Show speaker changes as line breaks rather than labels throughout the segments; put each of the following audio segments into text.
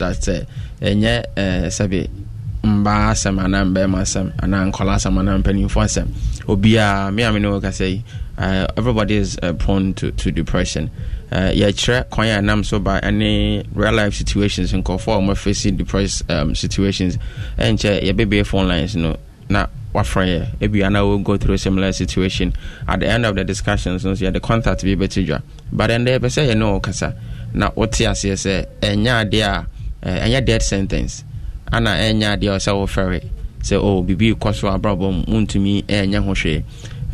that ɛnyɛ uh, sɛbi mbaa asɛm anaa mbɛrima asɛm anaa nkɔla asɛm anaa mpanimfo asɛm obiara me a ne wo kasa yi uh, everybody is uh, prone to, to depression. Uh, yɛkyerɛ kwan a nam so ba ne real life situations nkɔfoɔ a wɔmafacing depressed um, situations ɛnkyɛ yɛbɛbie phone lines no na wafrɛ yɛ ebi ana will go through similar situation. At the end of the discussions no so yɛde contact bi bɛti dwa but ɛndɛ yɛpɛ sɛ yɛne wo kasa na wote aseɛ sɛ ɛnyɛ adeɛ a eh, ɛnyɛ death sentence ana ɛnyɛ adeɛ a sɛ wofɛre sɛ o biribi kɔ so abrabɔ mu wontumi ɛnyɛ ho hwee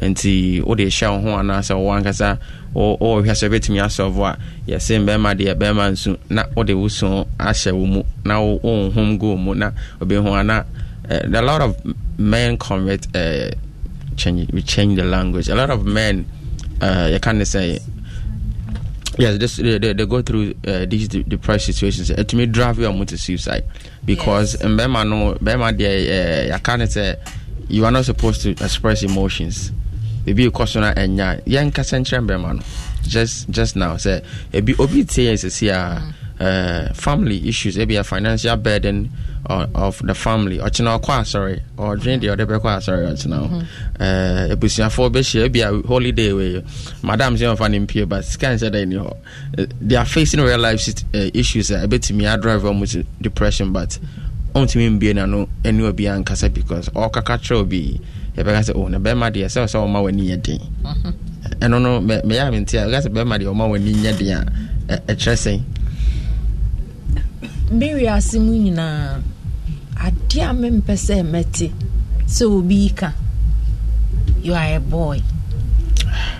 nti wode hyɛ wo ho anaasɛ wo ankasa wɔhwɛ sɛ wobɛtumi asɔvo a yɛse bɛrima deɛ bɛrima nsu na wode wo su ahyɛ wo mu na wo- wonhom go mu na obɛhu ana uh, a lot of men commit uh, change we change the language. A lot of men uh, you can't say yes this, they, they, they go through uh, these de- depressed situations. It may drive you to suicide. Because
Yes.
in Bema no Bema there uh, you can't say you are not supposed to express emotions. So na ɛnya yɛn kasa nkyerɛ mbɛrima no. Just just now sɛ ebi obi tie sisi uh, family issues ebi a financial burden of, of the family. Ɔkyena ɔkɔ asɔre ɔdwen deɛ ɔde bɛkɔ asɔre ɔkyena hɔ uh, ebusuafoɔ bɛhyia ebi a holiday wei madam sɛ ɔfa ne mpie but dɛ ni hɔ Uh, they are facing real life uh, issues a ebetumi adrive wɔn to depression but ɔntumi mbie n'ano ɛne obi ankasa because ɔkaka kyerɛ obi yɛbɛka sɛ oh na bɛrima deɛ sɛ sɛ ɔma w'ani yɛ den ɛno no mɛ- mɛyɛ a mente a ɛka sɛ bɛrima deɛ ɔma w'ani nyɛ den a ɛkyerɛ sɛn
mewiase mu nyinaa adeɛ a mempɛ sɛ mɛte sɛ obi ka you are a boy.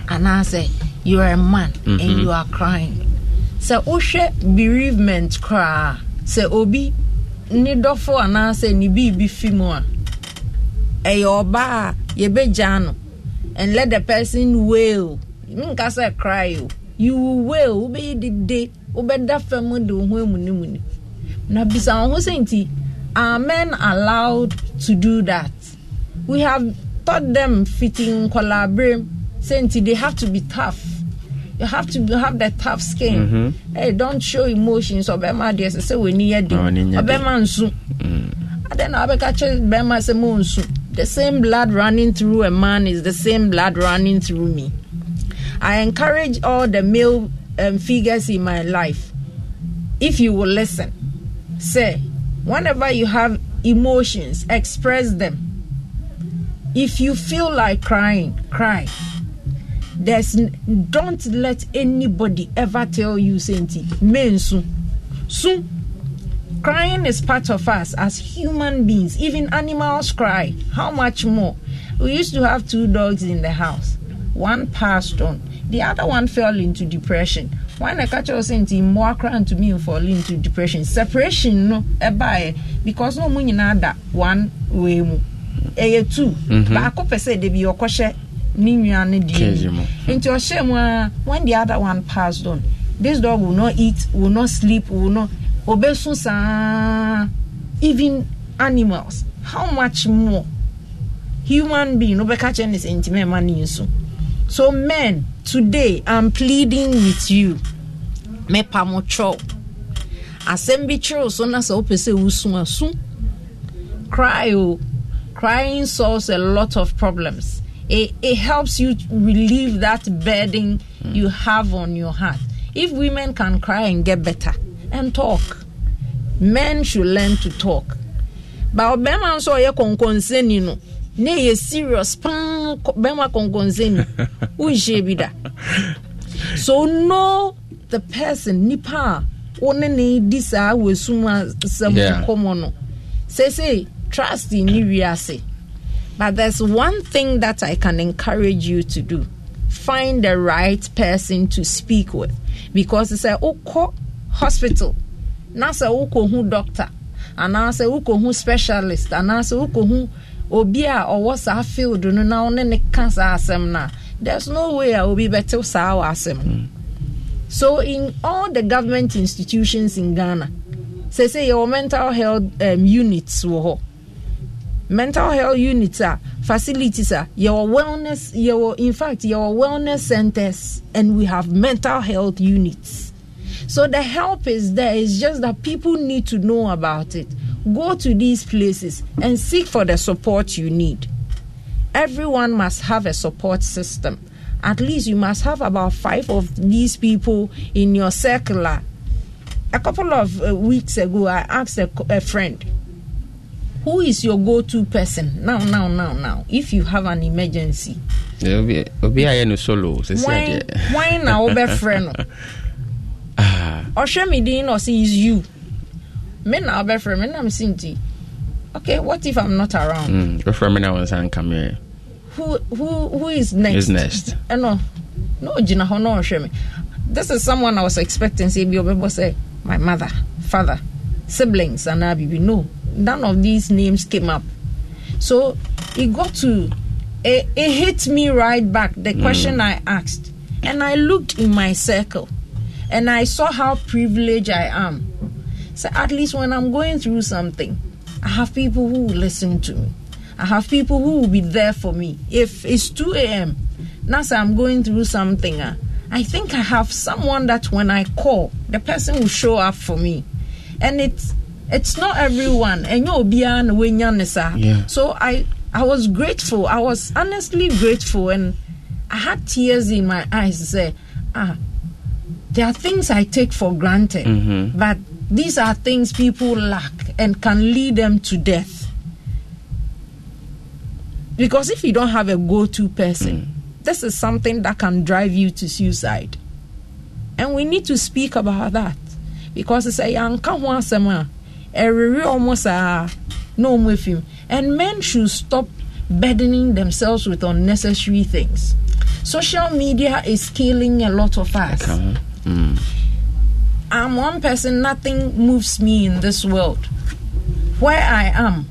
Anaasɛ you are a man and you are crying. Sɛ wohwɛ bereavement koraa sɛ obi ne dɔfo anaasɛ ne biribi fi mu a ɛyɛ ɔbaa a yɛbɛgyaa no and let the person wail. Nka sɛ cry o. You will wail. Wobɛyɛ dede wobɛda fam de wo ho amunimuni na bisa ho sɛ nti are men allowed to do that. We have taught them fitting nkɔlaaberem sɛ nti they have to be tough. You have to have the tough skin. Hey, don't show emotions. Ɔbɛma deɛ sɛ sɛ w'ani yɛ den
den.
ɔbɛma nso adɛn na wabɛka kyerɛ bɛrima sɛ monsu the same blood running through a man is the same blood running through me. I encourage all the male um, figures in my life if you will listen say whenever you have emotions express them. If you feel like crying cry. There's don't let anybody ever tell you senti mensu su crying is part of us as human beings. Even animals cry. How much more? We used to have two dogs in the house. One passed on the other one fell into depression. One I catch us into more crying to me fall into depression? Separation no ɛbaeɛ because no mu nyinaa da one way mu. Ɛyɛ two. Baako pɛ sɛ de bi ɔkɔhyɛ ne nua
Cage
deɛ nti ɔhyɛ mu. A when the other one passed on this dog will not eat will not sleep will not obesu saa even animals. How much more human being? Obɛka kyerɛ ne sɛ nti mɛma ne nsu so men today i'm pleading with you. Mepa mo kyɛw asɛm bi kyerɛw so na sɛ wopɛ sɛ wosu cry o crying solves a lot of problems. It, it helps you relieve that burden you have on your heart. If women can cry and get better and talk men should learn to talk. But ɔbɛrima nso ɔyɛ kɔnkɔnsɛni no na ɛyɛ serious paa bɛrima kɔnkɔnsɛni wonhyia bi da. So know the person nipa a wo ne ne di saa wɔsum asɛm nkɔmmɔ no. Sɛsɛ trust ni wiase but there's one thing that i can encourage you to do. Find the right person to speak with. Because sɛ wokɔ hospital na sɛ wokɔhu doctor anaasɛ wokɔhu specialist anaasɛ wokɔhu obi a ɔwɔ saa field no na wo ne ka saa asɛm no a there's no way a obi bɛtew saa wɔ asɛm so in all the government institutions in ghana say say your mental health um, units wɔ hɔ mental health units a facilities a yɛwɔ wellness yɛwɔ in fact yɛwɔ wellness centers and we have mental health units So the help is there. It's just that people need to know about it. Go to these places and seek for the support you need. Everyone must have a support system. At least you must have about five of these people in your circle. A couple of uh, weeks ago, I asked a, a friend, who is your go-to person now now now now if you have an emergency
obi ayɛ no solo sɛsi adeɛ
wan na wobɛfrɛ no ɔhwɛ me din na is you me na wobɛfrɛ me nam si nti okay what if i'm not around?
Hmm, Bɛfrɛ me na wo nsa nka me
who who who is next?
Is next?
Eh, Ɛno na ɔgyina hɔ na ɔhwɛ me. This is someone i was expecting sɛ bi ɔbɛbɔ sɛ my mother father siblings anaa bibi no none of these names came up. So it got to it, it hit me right back the hmm. question i asked. And i looked in my circle and i saw how privileged i am so at least when i'm going through something i have people who will listen to me. I have people who will be there for me. If it's 2 a.m now so i'm going through something uh, i think i have someone that when i call the person will show up for me. And it's it's not everyone. And
Yeah.
so i i was grateful. I was honestly grateful. And i had tears in my eyes to say ah there are things i take for granted.
Mhm.
but these are things people lack and can lead them to death. Because if you don't have a go-to person this is something that can drive you to suicide. And we need to speak about that. Because it's a yɛanka ho asɛm a ɛrere ɔmo saa na ɔmo afim and men should stop burdening themselves with unnecessary things. Social media is killing a lot of us.
Mm.
I'm one person, nothing moves me in this world. Where I am,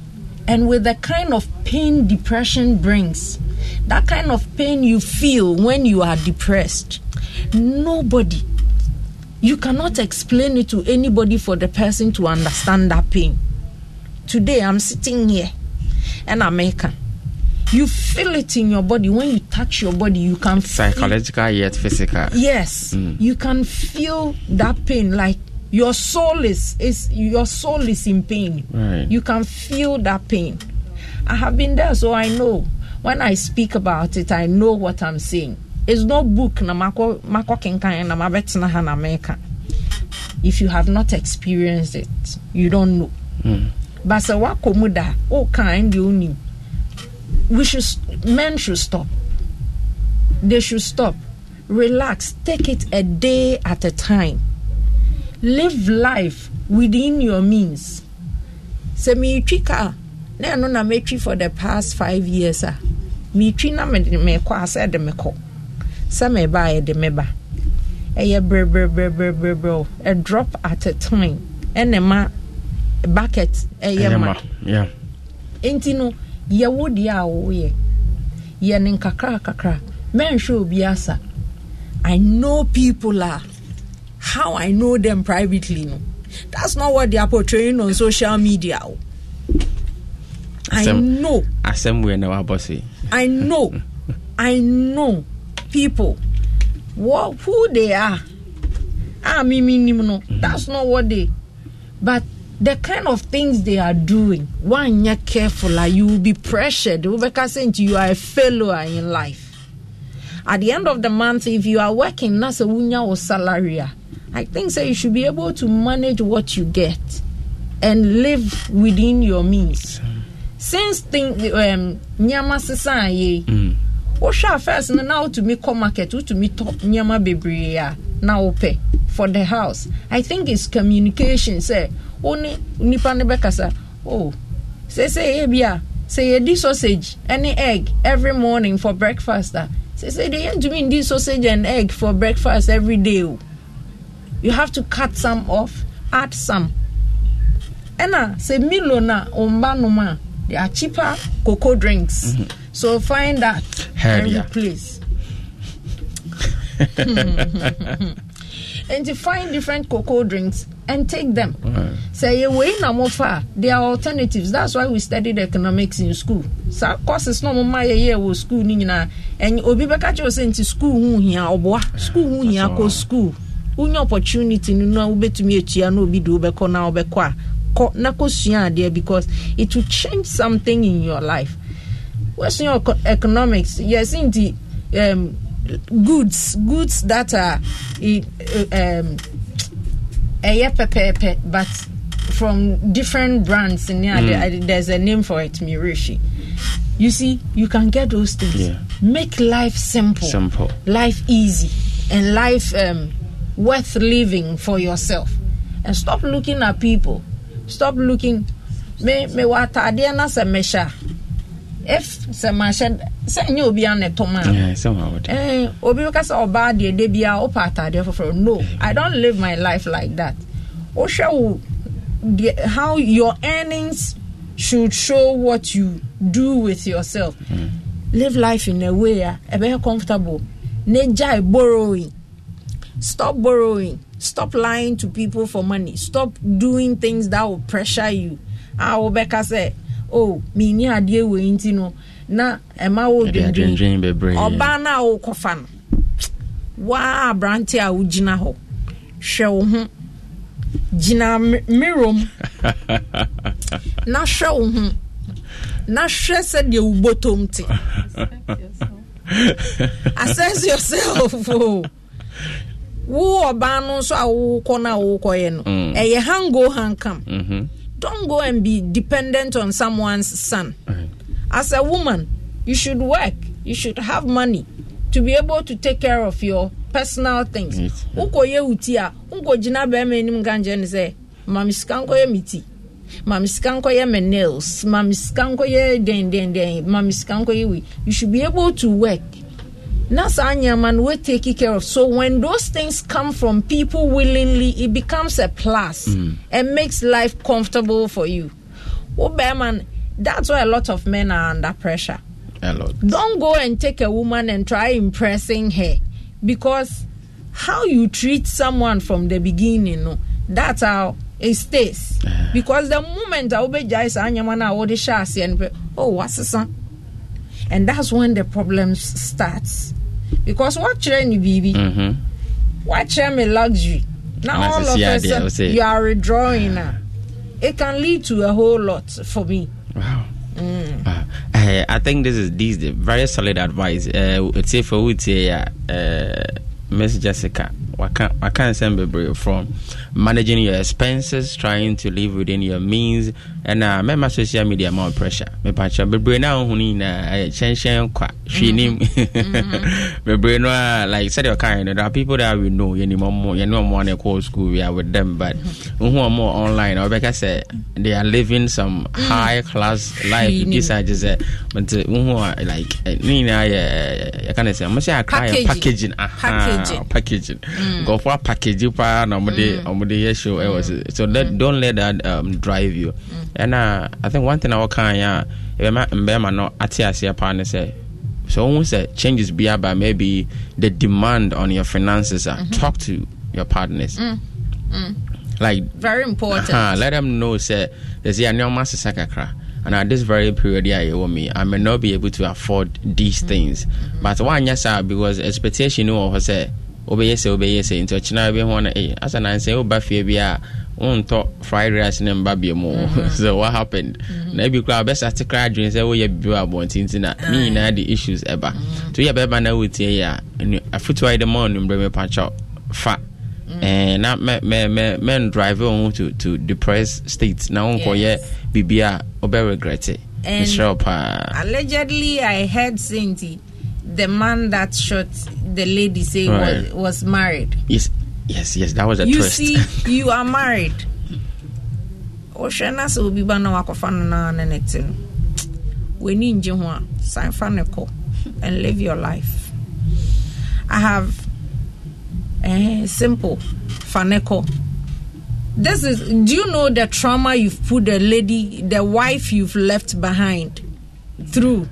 and with the kind of pain depression brings, that kind of pain you feel when you are depressed, nobody, you cannot explain it to anybody for the person to understand that pain. Today, I'm sitting here I'm making. You feel it in your body. When you touch your body. You can feel
psychological yet physical.
Yes. You can feel that pain like your soul is is your soul is in pain.
Right.
you can feel that pain. I have been there so i know. When i speak about it i know what i'm saying. It's no book na mako mako kenkan na mabetena ha na meka. If you have not experienced it you don't know.
Mm.
but wakɔ mu da wokan deɛ wonim we should men should stop. They should stop. Relax. Take it a day at a time. Live life within your means. Sɛ meretwi kaa na ɛno na metwi for the past five years a meretwi na mekɔ a sɛ de mekɔ. Sɛ meba a yɛde meba. Ɛyɛ brɛbrɛbrɛbrɛbrɛ a drop at a time. Ɛna ma bucket ɛyɛ ma.
ma. yeah
no yɛwo deɛ a woyɛ yɛ ne nkakra kakra mɛnhwɛ obi asa i know people are how i know them privately no that's not what they are portraying on social media o. i
Asɛm-
know
asɛm wei na wabɔ se
I know, I know people what who they are. Ah, me, me, me, no. That's not what they. But the kind of things they are doing, one you're careful, like you will be pressured. You are a failure in life. At the end of the month, if you are working, that's a wunya or salary. I think so. You should be able to manage what you get and live within your means. Since thing um nyama ye
Mm.
wohwɛ a first no na wotumi kɔ market wotumi tɔ nneɛma bebree a na wopɛ for the house i think it's communication sɛ wo ne nipa no bɛkasa oh sɛsɛ yɛ bi a sɛ yɛdi sausage ne egg every morning for breakfast a sɛsɛ de yɛntumi ndi sausage and egg for breakfast every day o? You have to cut some off add some. Ɛna sɛ milo na ɔmba nom a there are cheaper cocoa drinks. Mm-hmm. So find that
Hell
and
yeah.
replace and to find different cocoa drinks and take them. Sɛ yɛ wei na mofa a there are alternatives. That's why we studied economics in school. Sa courses na ɔmoma yɛyɛ wɔ school no nyinaa ɛnyɛ obi bɛka kyerɛ wo sɛ nti school ho hia ɔboa school ho hia kɔ school. Wonya opportunity no na wobɛtumi atua na obi de wobɛkɔ na wobɛkɔ a kɔ na kɔsua adeɛ because it will change something in your life. Wosua eco- economics? Yɛsi nti um, goods goods that are i- um, ɛyɛ pɛpɛɛpɛ but from different brands in
Mm.
there's a name for it mirishi you see you can get those things.
Yeah.
make life simple.
Simple.
life easy. And life um, worth living for yourself. And stop looking at people. Stop looking. Me me ataadeɛ na sɛ mehyɛ a if sɛ mahyɛ sɛ nyɛ obi ana ɛtɔm a
Yeah, somehow would.
Eh, obi bɛka sɛ ɔbaa deɛ de bia wopɛ atadeɛ foforɔ. No i don't live my life like that. Wohwɛ wo how your earnings should show what you do with yourself. Live life in a way a ɛbɛyɛ comfortable. Na gyae borrowing. Stop borrowing. Stop lying to people for money. Stop doing things that will pressure you. A wobɛka sɛ oh menni adeɛ wei nti no na ɛma wo dwendwen ɔbaa no a wokɔfa no waa aberante a wogyina hɔ hwɛ wo ho. Gyina mu. Na hwɛ wo ho. Na hwɛ sɛdeɛ wo bɔtɔm te. Assess yourself. O wo ɔbaa no nso a wokɔ no a wokɔyɛ no
Mm.
ɛyɛ hang go hang come
Mhm.
Don't go and be dependent on someone's son.
Right.
as a woman you should work. You should have money to be able to take care of your personal things. Me wi. You should be able to work na saa nneɛma no we take care of. So when those things come from people willingly it becomes a plus. Mm. And makes life comfortable for you. Wo bɛrima that's why a lot of men are under pressure.
A lot.
don't go and take a woman and try impressing her. Because how you treat someone from the beginning no that's how it stays. Eh. Because the moment a wobɛgyae saa nneɛma no a wode hyɛ aseɛ no pɛ oh wasesa and that's when the problems starts because wakyerɛ ne biribi
Mhm.
wakyerɛ me luxury now all of a sudden you are withdrawing a it can lead to a whole lot for me
Wow. Wow. Uh, I think this is this is very solid advice. Uh, it's if I would say, uh, Miss Jessica, what can what can send bebree from managing your expenses, trying to live within your means, and uh, remember social media more pressure. Me pacha bebree na ni na eh, chen chen kwa hwinim. Mm-hmm. Mm-hmm. Bebree no uh, like said your kind. There are people that we know. You know more. You know more. They call school. We are with them, but mm-hmm. who are more online. Or because say they are living some mm. high class life. This I just say, but uh, who are like eh, ni na ya kind of say. I'm say I cry
Packaging.
packaging.
Packaging. Mm.
Packaging. Go for packaging pa na mo de mo de yes show. eh, was So let don't let that um, drive you. And uh, I think one thing I will kind ya. If I'm mbema no ati asia pa ne say. So when say changes be about maybe the demand on your finances. Uh, Talk to your partners. Like
very important
uh let them know say there's a new master kakra. And at this very period here, you me, I may not be able to afford these things. But one yes, sir, because expectation you know say obey say obey say into China be one eh as an answer oba fie bi a wontɔ fried rice ne mba bi mu. So what happened? Na ebi kora bɛsa te kora adwene sɛ woyɛ bibi wɔ abɔnten nti na ne nyinaa de issues ɛba. Nti woyɛ bɛba na wotie yɛ a ɛnu- afotuo a yɛde ma ɔnombrɛ mepakyɛw fa. Eh, na mɛ mɛ mɛ mɛ drive on to to depressed state na wonkɔyɛ
Yes.
biribi a wobɛ regret it
And-
mehyerɛ wo paa.
allegedly i heard Sainty, the man that shot the lady say
Right.
was, was married.
Yes yes yes that was a
you
twist.
see you are married. Wohwɛ na sɛ obi ba na wakɔfa no na ne ne te no. W'ani ngye ho a san fa ne kɔ and live your life. I have eh, simple fa ne kɔ this is do you know the trauma you've put the lady the wife you've left behind through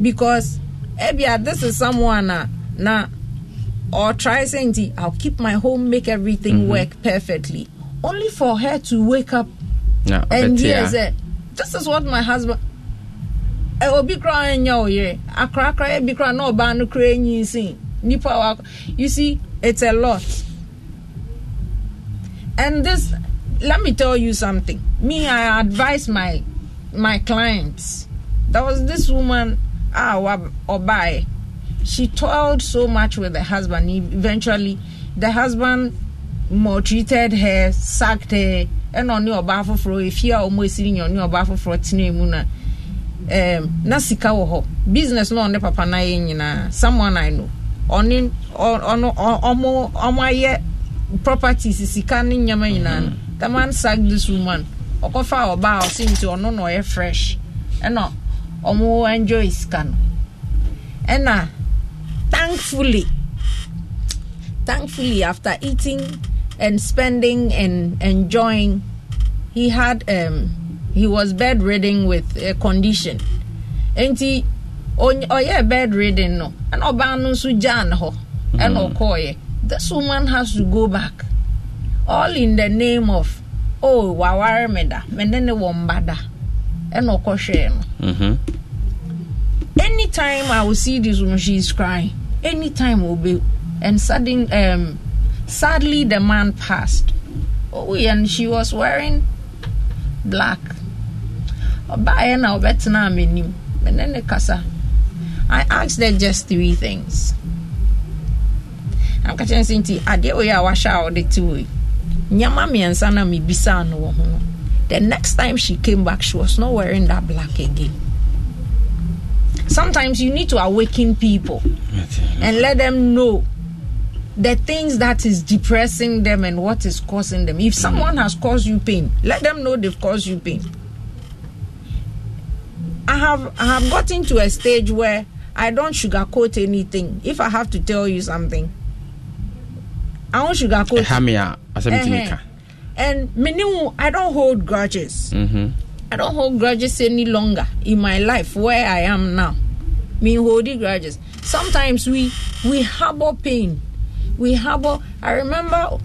because ebia this is someone uh, na or try saying "Nti, i'll keep my home make everything work perfectly. Only for her to wake up
na
and hear say this is what my husband Eh, obi koraa nyɛ wo yere akorakora yɛ bi koraa na ɔbaa no koraa nyi sin nipa wa you see it's a lot. And this let me tell you something. Me i advise my my clients. There was this woman ah obai she toiled so much with the husband. Eventually the husband maltreated her sacked her ɛna ɔne ɔbaa foforɔ efie a wɔn esiri nyɛ ɔne ɔbaa foforɔ tena mu na um, na sika wɔ hɔ business na ɔne papa na yɛ nyinaa someone i know. Ɔne ɔno ɔmo ɔmo ayɛ properties sika ne nyɛma nyinaa no the man sack this woman. Ɔkɔfa ɔbaa ɔsi nti ɔno na ɔyɛ fresh. Ɛna ɔmo enjoy sika no ɛna thankfully thankfully after eating and spending and enjoying he had um he was bedridden with a condition. Nti ɔyɛ bedridden no. Ɛna ɔbaa no nso gyaa ne hɔ ɛna ɔkɔɔyɛ this woman has to go back. All in the name of oh waware me da. Me ne ne wɔ mba da ɛna ɔkɔhwɛɛ no. Anytime i will see this woman she is crying. Anytime obe and sudden um sadly the man passed. Oh and she was wearing black. Ɔbaeɛ na ɔbɛtena m'anim mene ne kasa. I asked her just three things. Anka kyerɛ sɛ nti adeɛ wei a wahyɛ a wɔde te wei nyama mmiɛnsa na mebisaa no wɔ ho no the next time she came back she was not wearing that black again sometimes you need to awaken people and let them know the things that is depressing them and what is causing them. If someone has caused you pain, let them know they've caused you pain. I have I have gotten to a stage where I don't sugarcoat anything. If I have to tell you something, I won't sugarcoat. And meaning I don't hold grudges.
Mm-hmm.
I don't hold grudges any longer in my life where I am now. Me holding grudges. Sometimes we we harbor pain we harbor. I remember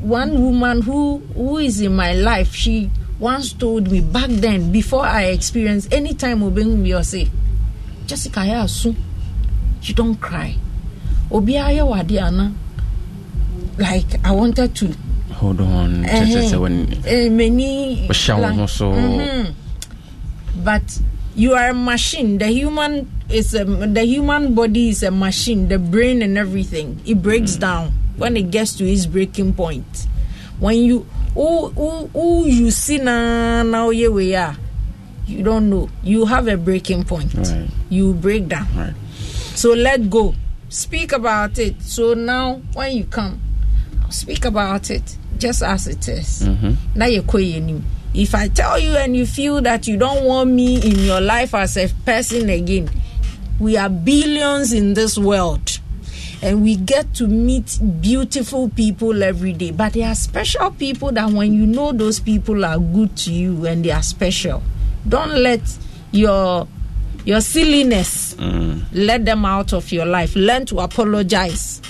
one woman who who is in my life. She once told me back then, before I experienced any time Obeng or say, Jessica, yeah, soon you don't cry. Wadiana. Like I wanted to
hold on.
Uh, many.
Like,
But you are a machine. The human is a, the human body is a machine. The brain and everything it breaks mm. down when it gets to its breaking point. When you who who, who you see now now here we are, you don't know. You have a breaking point.
Right.
You break down.
Right.
So let go. Speak about it. So now when you come, speak about it just as it is.
Mm-hmm.
Now you're if I tell you and you feel that you don't want me in your life as a person again, we are billions in this world and we get to meet beautiful people every day. But there are special people that when you know those people are good to you and they are special, don't let your your silliness
mm.
let them out of your life. Learn to apologize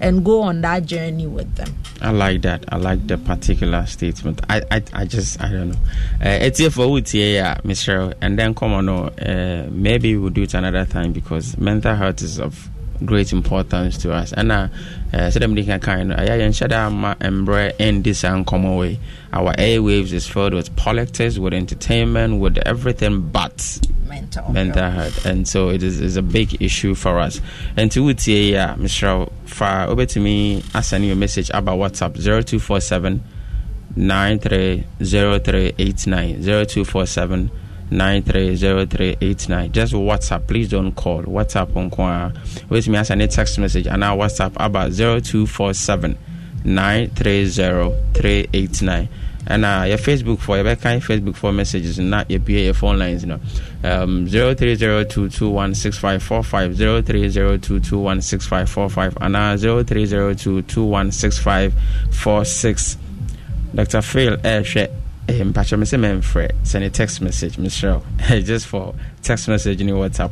and go on that journey with them.
I like that. I like the particular statement. I I, I just I don't know. Uh, it's here for yeah, Mr. And then come on, uh, maybe we'll do it another time because mental health is of great importance to us ɛna sɛ dɛm de kakan no ɛyɛ yɛnhyɛ da ama mmerɛ this and come wei our airwaves is filled with politics with entertainment with everything but
mental,
mental health. and so it is, is a big issue for us. And to wotie over to me, I send you a message about whatsapp 0247 930389 0247 930389 just whatsapp please don't call. Whatsapp on kwa. Wait me I send a text message and our whatsapp about 0247 930389 and uh, your Facebook for your kind Facebook for messages your PA your phone lines, know. Um zero three zero two two one six five four five zero three zero two two one six five four five and uh zero three zero two two one six five four six. Dr. Phil eh, eh, mpakyɛ me sɛ send a text message michelle just for text message in your whatsapp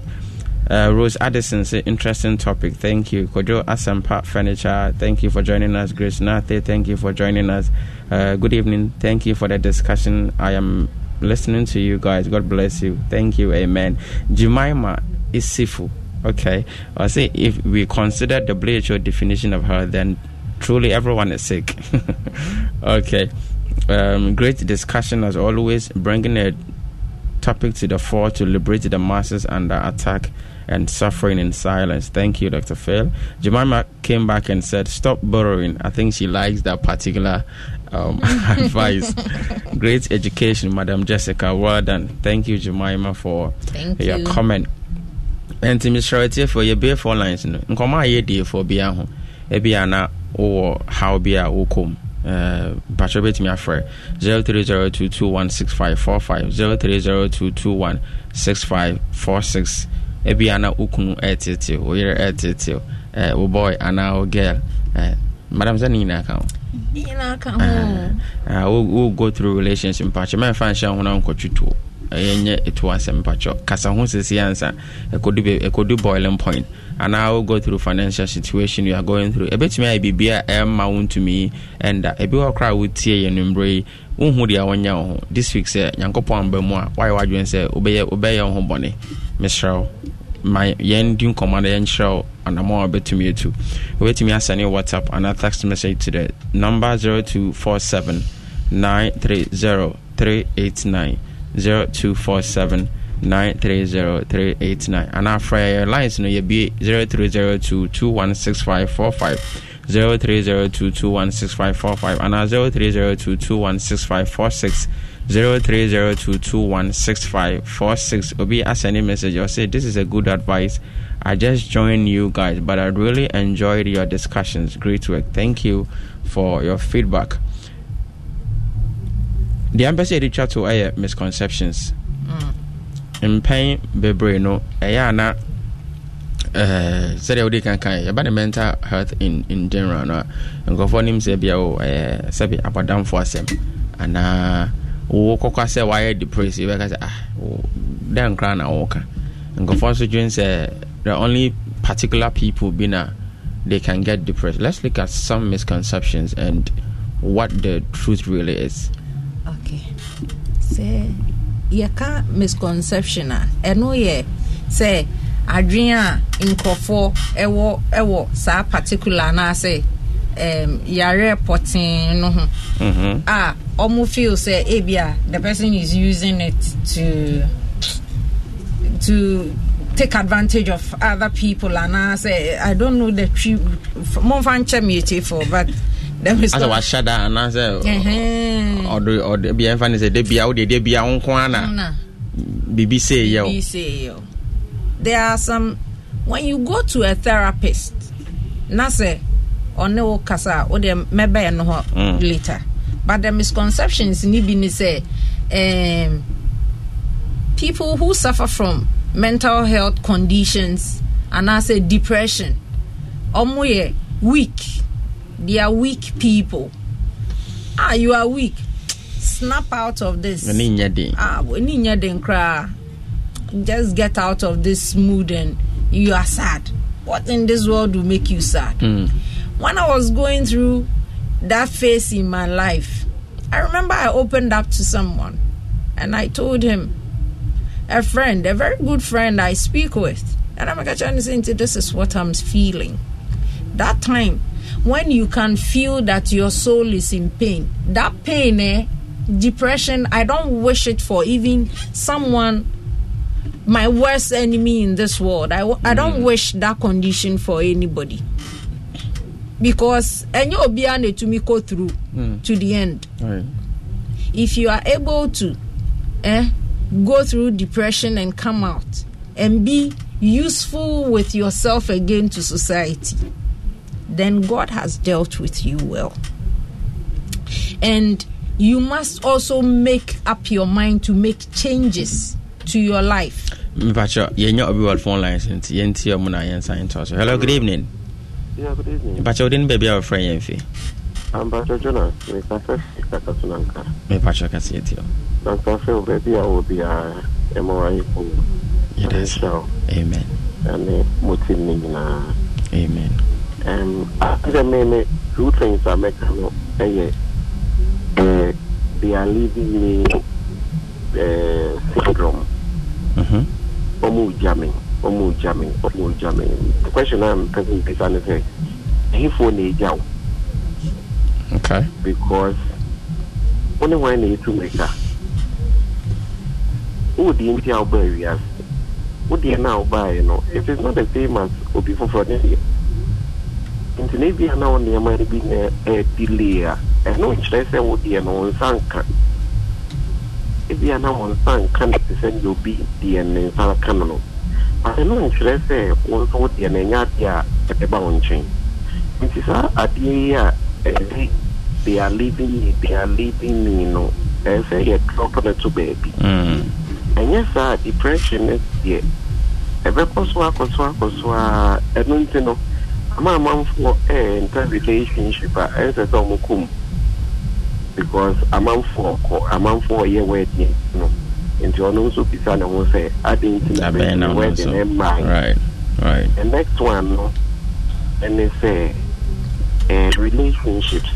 uh, Rose Addison say interesting topic. Thank you. Kojo Asampa Furniture. Thank you for joining us. Grace Nathe. Thank you for joining us. Uh, good evening. Thank you for the discussion. I am listening to you guys. God bless you. Thank you. Amen. Jemima is Isifu. Okay. I say if we consider the WHO definition of her, then truly everyone is sick. okay. Um, great discussion as always, bringing a topic to the fore to liberate the masses under attack and suffering in silence. Thank you, Dr. Phil. Jemima came back and said, Stop borrowing. I think she likes that particular um, advice. Great education, Madam Jessica. Well done. Thank you, Jemima, for
Thank
your
you.
comment. And to Mr. for your beer four lines. Nkɔmɔ a yɛdie fo bia ho ebi a na wowɔ haw bi a wokɔm mpatwɛ bɛtumi afrɛ 0302216545 0302216546 ebi a na wokunu ɛtetew wo yere ɛtetew eh, wo boy anaa wo girl eh, madam sɛ ne nyinaa ka ho
Nyinaa ka ho.
we'll, we'll go through relationship mpakyɛ mɛmfa nhyɛ ho na nkɔtwitwo ɛyɛnyɛ ɛto asɛm mpakyɛ kasa ho sesi ansa ɛkɔdu be- ɛkɔdu boiling point. Anaa we'll go through financial situation you are going through. Ɛbɛtumi ayɛ biribi a ɛmma wo ntumi ɛnda ebi wɔ koraa wotie yɛ nomberɛ yi wohu deɛ wɔnyɛ wo ho this week sɛ nyankopɔn amba mu a woayɛ w'adwene sɛ wobɛyɛ wobɛyɛ wo ho bɔne mesrɛ ma yɛn di nkɔmmɔ na yɛnkyerɛ wo anammɔ a wobɛtumi atu. Wobɛtumi asɛne whatsapp anaa text message to the number 0247 930389 0247 930389 anaa frɛ lines no yɛbie 0302 216545 0302216545 anaa 0302216546 0302216546 obi asɛne message. Or say this is a good advice. I just joined you guys but i really enjoyed your discussions. Great work. Thank you for your feedback. Sɛ yɛde twa to ɛyɛ misconceptions. Hmm. Mpɛn bebree no. Ɛyɛ ana sɛdeɛ wode kankan yɛba ne mental health in, in general no a nkurɔfoɔ nim sɛ bia o eh, sɛbi abɔdamfo asɛm anaa uh, wo kɔkɔ sɛ woayɛ depress yɛbɛka sɛ ah dɛn koraa na woka. Nkurɔfoɔ nso dwen sɛ the only particular people bi na they can get depressed. Let's look at some misconceptions and what the truth really is.
Okay. Sɛ yɛka misconception a ɛno yɛ sɛ adwene a nkurɔfoɔ ɛwɔ ɛwɔ saa particular anaasɛ um, yare pɔtee no ho
mm-hmm.
a ɔmo feel sɛ ebia the person is using it to to take advantage of other people anaasɛ i don't know the true momfa nkyɛ me for but
asɛ wahyɛ da anaasɛ ɔde ɔde bia mfa ne sɛ da bia wode da bia wo nko ana
Na.
biribi sɛ yɛ
Be say, yo. There are some when you go to a therapist, na say ɔne wo kasa wo de mɛbɛn no hɔ later. But the misconceptions ni bi ni sɛ um, people who suffer from mental health conditions and I say depression, ɔmo yɛ weak. They are weak people. Ah, you are weak. Snap out of this
ɛne nyɛ den
ah w'ani nyɛ den koraa just get out of this mood and you are sad what in this world will make you sad
Mm.
When i was going through that phase in my life i remember i opened up to someone and i told him a friend a very good friend i speak with. And i'm like trying to say this is what i'm feeling. That time when you can feel that your soul is in pain that pain eh depression i don't wish it for even someone my worst enemy in this world. I, I don't wish that condition for anybody because any obia na etumi go through to the end
Right.
if you are able to eh, go through depression and come out and be useful with yourself again to society, then God has dealt with you well. And you must also make up your mind to make changes to your life.
mepakyɛ yɛnya obi wɔ phone lines nti yɛntie ɔmo na yɛnsa hello good evening
Yeah, good evening.
mepakyɛ wode no baabi a wɔfrɛ yɛn fi
I'm Pastor Jonas. Me kasa fi kasa to nanka.
mepakyɛ kase yɛtie ɔ
Nanka fe o baby a wo bi a emo ayi ko.
yɛda ase
Show.
amen
Ane motive ni nyinaa.
amen
Um, I me me two things I make no. Eh, eh, they are leaving me eh syndrome.
Mhm.
Omu jamming. Me ɔmo gya me the question a mpɛ sɛ mpɛsa ne sɛ ɛhefoɔ na ɛgya wo
okay.
Because wo ne hwan na ɛtu mmirika wowɔ deɛ nti a wobaa wiase wo deɛ no a wobaeɛ no it is not the same as obi foforɔ ne deɛ nti na ebia na wo nneɛma bi na ɛdelay a ɛno nkyerɛ sɛ wo deɛ no wo nsa nka ebia na wo nsa nka no te sɛ deɛ obi deɛ ne nsa ka no no but ɛno nkyerɛ sɛ wo nso wo deɛ no ɛnyɛ adeɛ a ɛbɛba wo nkyɛn nti saa adeɛ yi a ɛde they are leaving me they are leaving me no ɛyɛ sɛ yɛ drop no to baabi ɛnyɛ saa depression no deɛ ɛbɛkɔ so akɔ so akɔ so a ɛno nti no ama amanfoɔ ɛɛnta relationship a ɛnsɛ sɛ ɔmo kɔm because amanfoɔ kɔ amanfoɔ ɔyɛ wedding no nti ɔno nso bisa ne ho sɛ ade nti na bɛyɛ ɛmmaa
right right.
The next one no ɛne sɛ ɛɛ relationships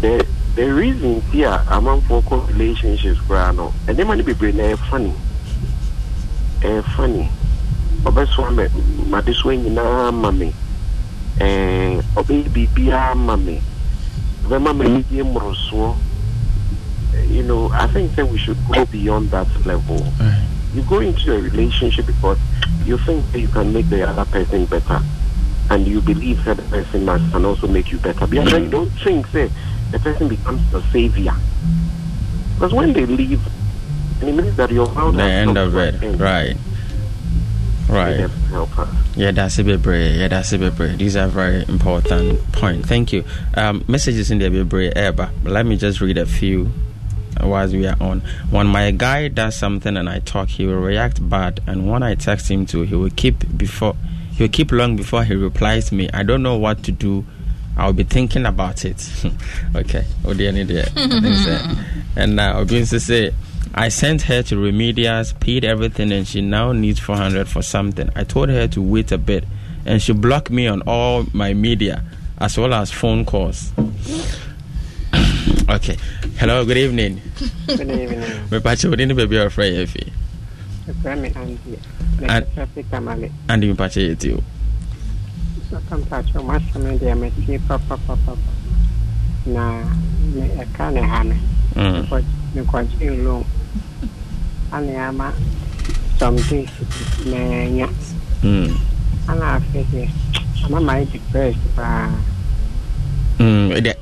the the reason ti a amanfoɔ kɔ relationships koraa no nneɛma no bebree na ɛyɛ funny ɛyɛ funny. Ɔbɛsoa mɛ madesoa nyinaa ma me ɛɛ ɔbɛyɛ biribiara ma me ɔbɛma me anigye mmorosoɔ you know i think that we should go beyond that level
right
you go into a relationship because you think that you can make the other person better and you believe that the person must can also make you better. But you don't think that the person becomes the savior. Because when they leave, and it means that your world
the end of it
end.
right right
have to help us.
Yeah, that's a bit brave. Yeah, that's a bit brave. These are very important point. Thank you. Um, messages in brave, eh, but let me just read a few while we are on. When my guy does something and I talk, he will react bad, and when I text him to, he will keep before he will keep long before he replies me. I don't know what to do. I'll be thinking about it. okay. Oh, dear, dear. I think so. And now, uh, to say. I sent her to remedials, paid everything, and she now needs 400 for something. I told her to wait a bit, and she blocked me on all my media as well as phone calls. okay. Hello, good evening.
Good evening.
Me pacha wodi ni baby afraid efi.
Ɛfrɛ me Andy.
An-
Mekasa fi Tamale.
And me pacha yeti o.
Sɔka mpakyɛ mo asɛm deɛ metie papapapapa. Na me ɛka ne ha me.
Mm.
Mekɔ- Mekɔgyee loan. Ane ama some days manya.
Mm.
Ana afei deɛ ama mayɛ depressed paa.
Mm. Ede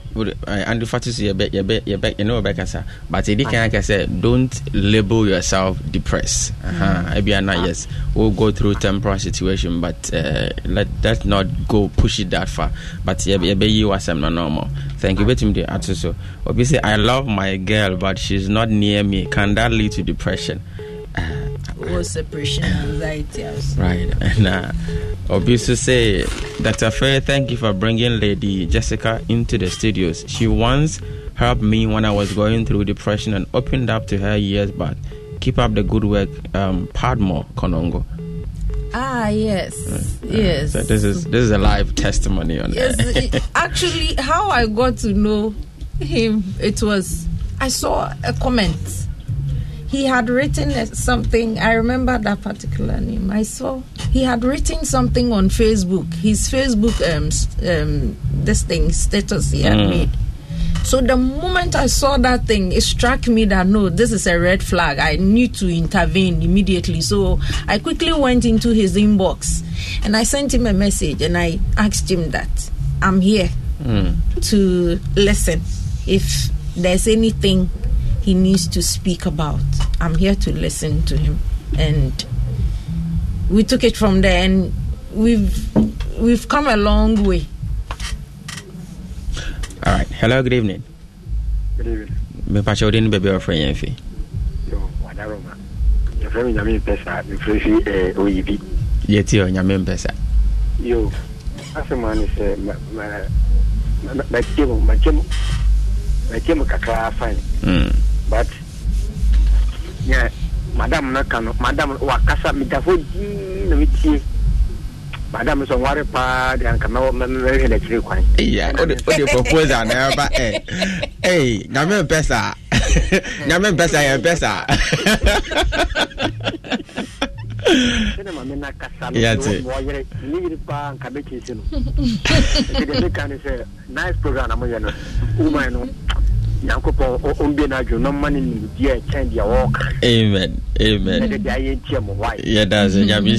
and fatu so yebe yebe yebe you know kasa but edi kan ka say don't label yourself depressed. Uh-huh mm. na yes we'll go through temporal situation but uh, let that not go push it that far. But yebe yebe you wasem no normal. Thank you betim de ato so. Obi say i love my girl but she's not near me. Can that lead to depression? Uh,
Separation anxiety. also.
Right. And uh, Obi to say, Dr. Phil thank you for bringing Lady Jessica into the studios. She once helped me when I was going through depression and opened up to her years back. Keep up the good work, um, Padmore Konongo.
Ah, yes. Yes.
So this is this is a live testimony on
yes
that.
it- actually how i got to know him it was i saw a comment he had written something i remember that particular name i saw he had written something on facebook his facebook um, um this thing status he had
Mm.
made so the moment I saw that thing, it struck me that no, this is a red flag. I need to intervene immediately. So I quickly went into his inbox and I sent him a message and I asked him that I'm here
Mm.
to listen. If there's anything he needs to speak about, I'm here to listen to him. And we took it from there and we've we've come a long way.
All right. Hello, good evening.
Good evening.
Me pacha odin baby or friend yefi.
Yo, Wadaroma. Yɛfrɛ me Nyame Mpɛsa, mefrɛ fi eh, Oyibi.
Yeti o nyame mpesa.
Yo, asɛm a ne sɛ ma- ma- ma- ma- kakraa fine
Mm.
But nyɛ madam no ka no madam wakasa medafo dii na metie madam sɛ ɔware paa de anka mɛwɔ- mɛ- mɛ- mɛhwɛ n'akyiri kwan
Yeah, o de o de proposal na ba eh. Hey, nyame mpesa. nyame mpesa yɛ mpesa.
sɛne ma mena kasa no
Yate.
wɔyere ne yere paa nka bɛkyɛsi no nti deɛ meka ne sɛ nice program na moyɛ no woman no nyankopɔn ɔmbie no adwene no ma no nimdeɛ ɛkyɛn deɛ wɔɔka.
Amen. Amen.
Ɛde deɛ ayɛ ntiɛ mo wae
yɛda sɛ nyame